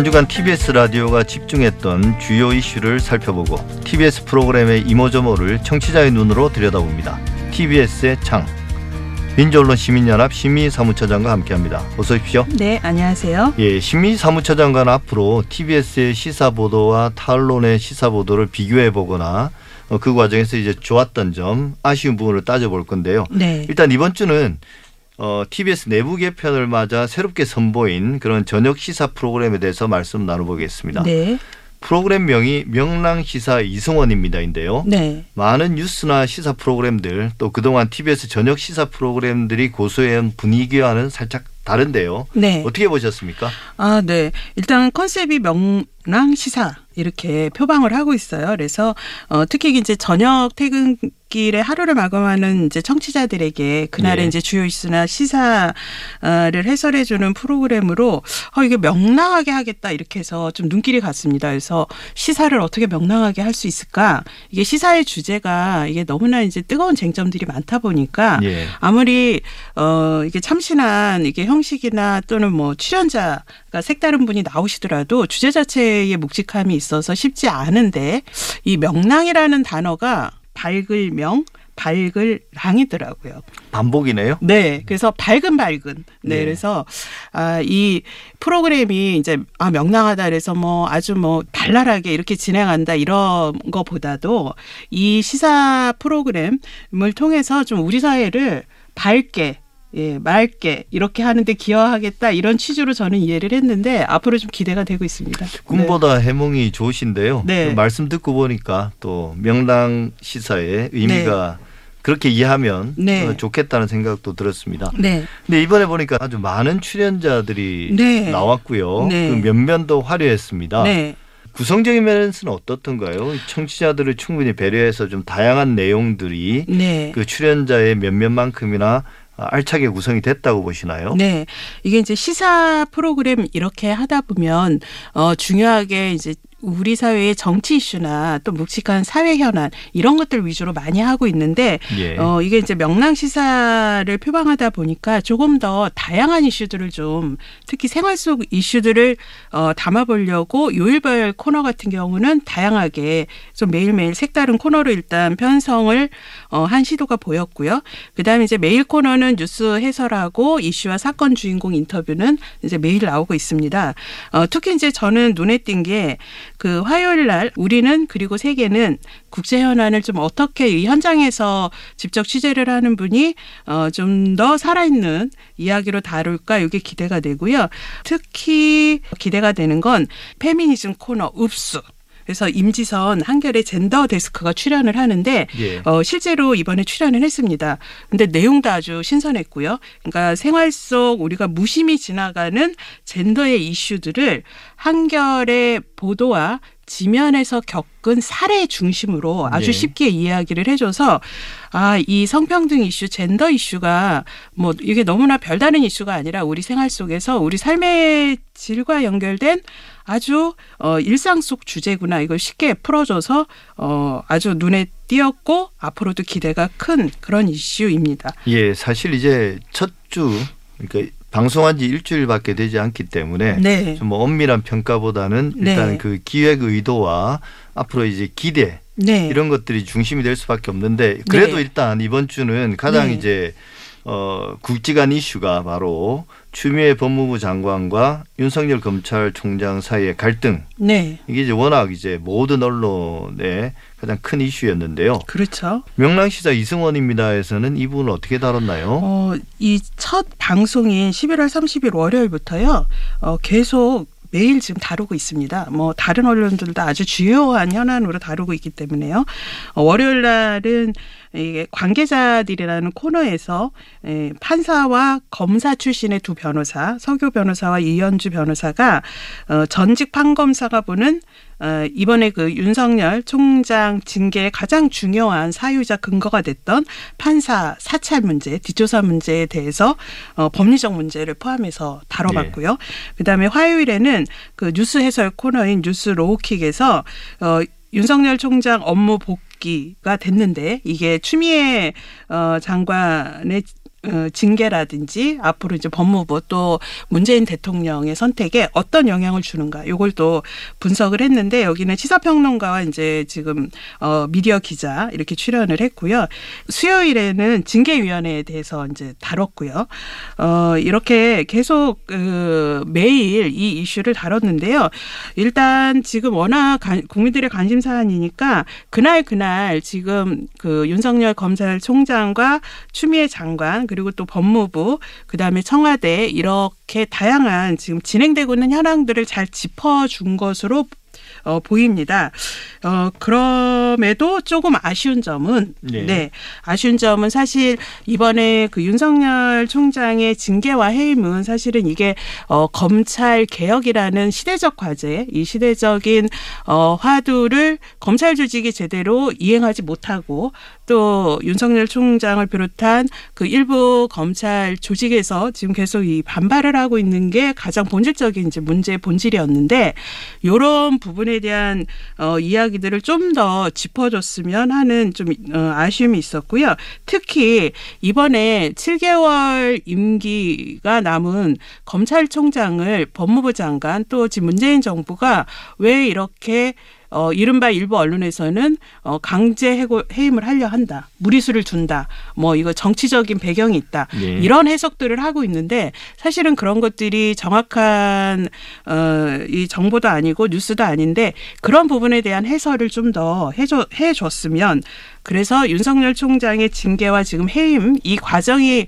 한 주간 TBS 라디오가 집중했던 주요 이슈를 살펴보고 TBS 프로그램의 이모저모를 청취자의 눈으로 들여다봅니다. TBS의 창 민주언론 시민연합 심의사무처장과 함께합니다. 어서 오십시오. 네, 안녕하세요. 예, 심의사무처장관 앞으로 TBS의 시사 보도와 탈론의 시사 보도를 비교해 보거나 어, 그 과정에서 이제 좋았던 점, 아쉬운 부분을 따져볼 건데요. 네. 일단 이번 주는 어, TBS 내부 개편을 맞아 새롭게 선보인 그런 저녁 시사 프로그램에 대해서 말씀 나눠보겠습니다. 네. 프로그램명이 명랑시사 이승원입니다인데요. 네. 많은 뉴스나 시사 프로그램들 또 그동안 TBS 저녁 시사 프로그램들이 고소해온 분위기와는 살짝 다른데요. 네. 어떻게 보셨습니까? 아, 네. 일단 컨셉이 명랑 시사 이렇게 표방을 하고 있어요. 그래서 어 특히 이제 저녁 퇴근 길에 하루를 마감하는 이제 청취자들에게 그날의 예. 이제 주요 이슈나 시사를 해설해 주는 프로그램으로 어 이게 명랑하게 하겠다 이렇게 해서 좀 눈길이 갔습니다. 그래서 시사를 어떻게 명랑하게 할 수 있을까? 이게 시사의 주제가 이게 너무나 이제 뜨거운 쟁점들이 많다 보니까 예. 아무리 어 이게 참신한 이게 형식이나 또는 뭐 출연자가 색다른 분이 나오시더라도 주제 자체의 묵직함이 있어서 쉽지 않은데 이 명랑이라는 단어가 밝을 명 밝을 랑이더라고요. 반복이네요. 네. 그래서 밝은 밝은. 네. 예. 그래서 아, 이 프로그램이 이제 아, 명랑하다 그래서 뭐 아주 뭐 발랄하게 이렇게 진행한다 이런 거보다도 이 시사 프로그램을 통해서 좀 우리 사회를 밝게 예, 맑게 이렇게 하는데 기여하겠다 이런 취지로 저는 이해를 했는데 앞으로 좀 기대가 되고 있습니다. 꿈보다 해몽이 좋으신데요. 네. 그 말씀 듣고 보니까 또 명랑 시사의 의미가 그렇게 이해하면 네. 어, 좋겠다는 생각도 들었습니다. 네. 근데 이번에 보니까 아주 많은 출연자들이 네. 나왔고요. 네. 그 면면도 화려했습니다. 네. 구성적인 면에서는 어떻던가요? 청취자들을 충분히 배려해서 좀 다양한 내용들이 네. 그 출연자의 면면만큼이나 알차게 구성이 됐다고 보시나요? 네. 이게 이제 시사 프로그램 이렇게 하다 보면 어 중요하게 이제 우리 사회의 정치 이슈나 또 묵직한 사회 현안 이런 것들 위주로 많이 하고 있는데 예. 어 이게 이제 명랑 시사를 표방하다 보니까 조금 더 다양한 이슈들을 좀 특히 생활 속 이슈들을 어 담아 보려고 요일별 코너 같은 경우는 다양하게 좀 매일매일 색다른 코너로 일단 편성을 어한 시도가 보였고요. 그다음에 이제 매일 코너는 뉴스 해설하고 이슈와 사건 주인공 인터뷰는 이제 매일 나오고 있습니다. 어 특히 이제 저는 눈에 띈게 그 화요일 날 우리는 그리고 세계는 국제 현안을 좀 어떻게 이 현장에서 직접 취재를 하는 분이 어좀 더 살아있는 이야기로 다룰까 이게 기대가 되고요. 특히 기대가 되는 건 페미니즘 코너 읍수. 그래서 임지선 한결의 젠더 데스크가 출연을 하는데 예. 어, 실제로 이번에 출연을 했습니다. 근데 내용도 아주 신선했고요. 그러니까 생활 속 우리가 무심히 지나가는 젠더의 이슈들을 한결의 보도와 지면에서 겪은 사례 중심으로 아주 예. 쉽게 이야기를 해줘서 아, 이 성평등 이슈, 젠더 이슈가 뭐 이게 너무나 별다른 이슈가 아니라 우리 생활 속에서 우리 삶의 질과 연결된 아주 어 일상 속 주제구나 이걸 쉽게 풀어줘서 어 아주 눈에 띄었고 앞으로도 기대가 큰 그런 이슈입니다. 예, 사실 이제 첫 주 그러니까 방송한 지 일주일밖에 되지 않기 때문에 네. 좀뭐 엄밀한 평가보다는 일단 네. 그 기획 의도와 앞으로 이제 기대 네. 이런 것들이 중심이 될 수밖에 없는데 그래도 네. 일단 이번 주는 가장 네. 이제 어 굵직한 이슈가 바로 추미애 법무부 장관과 윤석열 검찰총장 사이의 갈등 네. 이게 이제 워낙 이제 모든 언론의 가장 큰 이슈였는데요. 그렇죠. 명랑시사 이승원입니다에서는 이 부분을 어떻게 다뤘나요? 어, 이 첫 방송인 11월 30일 월요일부터요. 어, 계속 매일 지금 다루고 있습니다. 뭐 다른 언론들도 아주 주요한 현안으로 다루고 있기 때문에요. 어, 월요일 날은 관계자들이라는 코너에서 에, 판사와 검사 출신의 두 변호사, 서교 변호사와 이현주 변호사가 어, 전직 판검사가 보는 어, 이번에 그 윤석열 총장 징계의 가장 중요한 사유자 근거가 됐던 판사 사찰 문제, 뒷조사 문제에 대해서 어, 법리적 문제를 포함해서 다뤄봤고요. 그다음에 화요일에는 그 뉴스 해설 코너인 뉴스 로우킥에서 어, 윤석열 총장 업무 복귀가 됐는데 이게 추미애 어, 장관의 어, 징계라든지 앞으로 이제 법무부 또 문재인 대통령의 선택에 어떤 영향을 주는가 요걸 또 분석을 했는데 여기는 시사평론가와 이제 지금 어 미디어 기자 이렇게 출연을 했고요. 수요일에는 징계위원회에 대해서 이제 다뤘고요. 어 이렇게 계속 그 매일 이 이슈를 다뤘는데요. 일단 지금 워낙 관- 국민들의 관심 사안이니까 그날 그날 지금 그 윤석열 검찰총장과 추미애 장관 그리고 또 법무부 그다음에 청와대 이렇게 다양한 지금 진행되고 있는 현황들을 잘 짚어준 것으로 어, 보입니다. 어, 그럼에도 조금 아쉬운 점은 네. 네. 아쉬운 점은 사실 이번에 그 윤석열 총장의 징계와 해임은 사실은 이게 어 검찰 개혁이라는 시대적 과제, 이 시대적인 어 화두를 검찰 조직이 제대로 이행하지 못하고 또 윤석열 총장을 비롯한 그 일부 검찰 조직에서 지금 계속 이 반발을 하고 있는 게 가장 본질적인 이제 문제의 본질이었는데 요런 부분에 대한 어 이야기들을 좀 더 짚어줬으면 하는 좀 어, 아쉬움이 있었고요. 특히 이번에 7개월 임기가 남은 검찰총장을 법무부 장관 또 지금 문재인 정부가 왜 이렇게 어, 이른바 일부 언론에서는 어, 강제 해고, 해임을 하려 한다. 무리수를 둔다. 뭐 이거 정치적인 배경이 있다. 예. 이런 해석들을 하고 있는데 사실은 그런 것들이 정확한 어, 이 정보도 아니고 뉴스도 아닌데 그런 부분에 대한 해설을 좀 더 해줘 해줬으면 그래서 윤석열 총장의 징계와 지금 해임 이 과정이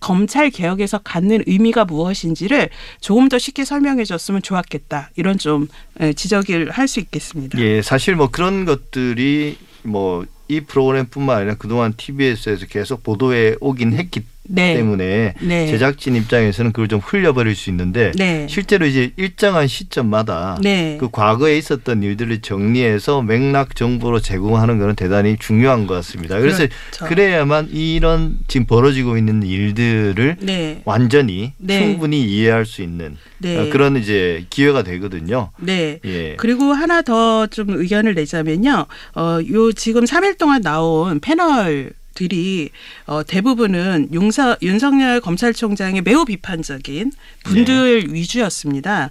검찰 개혁에서 갖는 의미가 무엇인지를 조금 더 쉽게 설명해 줬으면 좋았겠다. 이런 좀 예, 지적을 할 수 있겠습니다. 예, 사실 뭐 그런 것들이 뭐 이 프로그램뿐만 아니라 그동안 TBS에서 계속 보도해 오긴 했기 네. 때문에 네. 제작진 입장에서는 그걸 좀 흘려버릴 수 있는데 네. 실제로 이제 일정한 시점마다 네. 그 과거에 있었던 일들을 정리해서 맥락 정보로 제공하는 것은 대단히 중요한 것 같습니다. 그래서 그렇죠. 그래야만 이런 지금 벌어지고 있는 일들을 네. 완전히 네. 충분히 이해할 수 있는 네. 어, 그런 이제 기회가 되거든요. 네. 예. 그리고 하나 더 좀 의견을 내자면요. 어, 요 지금 3일 동안 나온 패널 들이 어, 대부분은 윤서, 윤석열 검찰총장의 매우 비판적인 분들 위주였습니다.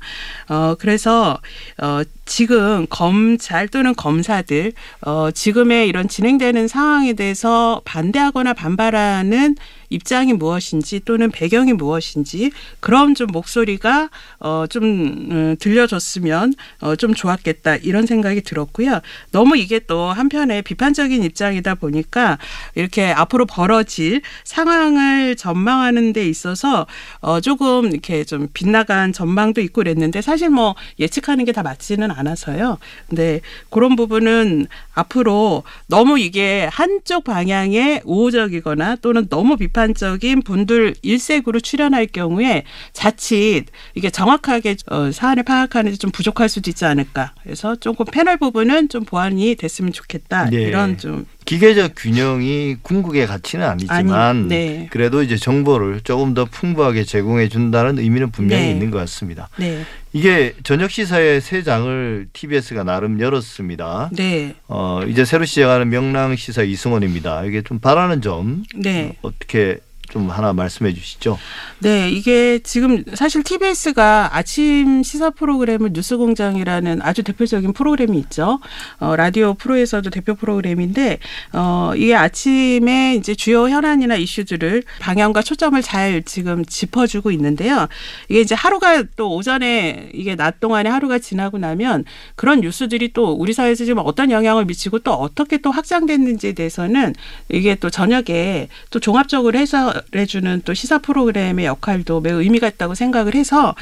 어, 그래서 어, 지금 검찰 또는 검사들 어, 지금의 이런 진행되는 상황에 대해서 반대하거나 반발하는 입장이 무엇인지 또는 배경이 무엇인지 그런 좀 목소리가 어, 좀 음, 들려줬으면 어, 좀 좋았겠다 이런 생각이 들었고요. 너무 이게 또 한편에 비판적인 입장이다 보니까 이렇게 앞으로 벌어질 상황을 전망하는 데 있어서 어, 조금 이렇게 좀 빗나간 전망도 있고 그랬는데 사실 뭐 예측하는 게 다 맞지는 않아서요. 근데 그런 부분은 앞으로 너무 이게 한쪽 방향에 우호적이거나 또는 너무 비판적인 분들 일색으로 출연할 경우에 자칫 이게 정확하게 어, 사안을 파악하는데 좀 부족할 수도 있지 않을까. 그래서 조금 패널 부분은 좀 보완이 됐으면 좋겠다. 네. 이런 좀 기계적 균형이 궁극의 가치는 아니지만 아니, 네. 그래도 이제 정보를 조금 더 풍부하게 제공해 준다는 의미는 분명히 네. 있는 것 같습니다. 네. 이게 저녁 시사의 세 장을 TBS가 나름 열었습니다. 네. 어, 이제 새로 시작하는 명랑 시사 이승원입니다. 이게 좀 바라는 점 네. 어, 어떻게 좀 하나 말씀해 주시죠. 네, 이게 지금 사실 TBS가 아침 시사 프로그램을 뉴스공장이라는 아주 대표적인 프로그램이 있죠. 어, 라디오 프로에서도 대표 프로그램인데, 어, 이게 아침에 이제 주요 현안이나 이슈들을 방향과 초점을 잘 지금 짚어주고 있는데요. 이게 이제 하루가 또 오전에 이게 낮 동안에 하루가 지나고 나면 그런 뉴스들이 또 우리 사회에서 지금 어떤 영향을 미치고 또 어떻게 또 확장됐는지에 대해서는 이게 또 저녁에 또 종합적으로 해설 해주는 또 시사 프로그램의 역할도 매우 의미가 있다고 생각을 해서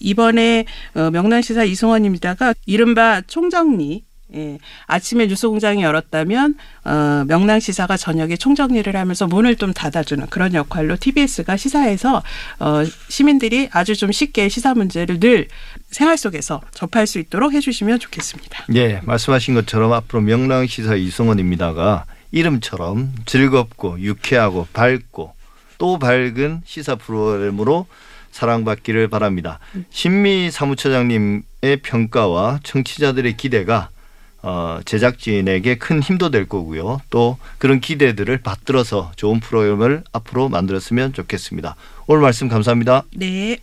이번에 어, 명란시사 이승원입니다가 이른바 총정리 예, 아침에 뉴스공장이 열었다면 어, 명랑 시사가 저녁에 총정리를 하면서 문을 좀 닫아주는 그런 역할로 TBS가 시사에서 어, 시민들이 아주 좀 쉽게 시사 문제를 늘 생활 속에서 접할 수 있도록 해주시면 좋겠습니다. 예, 말씀하신 것처럼 앞으로 명랑 시사 이승원입니다가 이름처럼 즐겁고 유쾌하고 밝고 또 밝은 시사 프로그램으로 사랑받기를 바랍니다. 신미 사무처장님의 평가와 청취자들의 기대가 어, 제작진에게 큰 힘도 될 거고요. 또 그런 기대들을 받들어서 좋은 프로그램을 앞으로 만들었으면 좋겠습니다. 오늘 말씀 감사합니다. 네.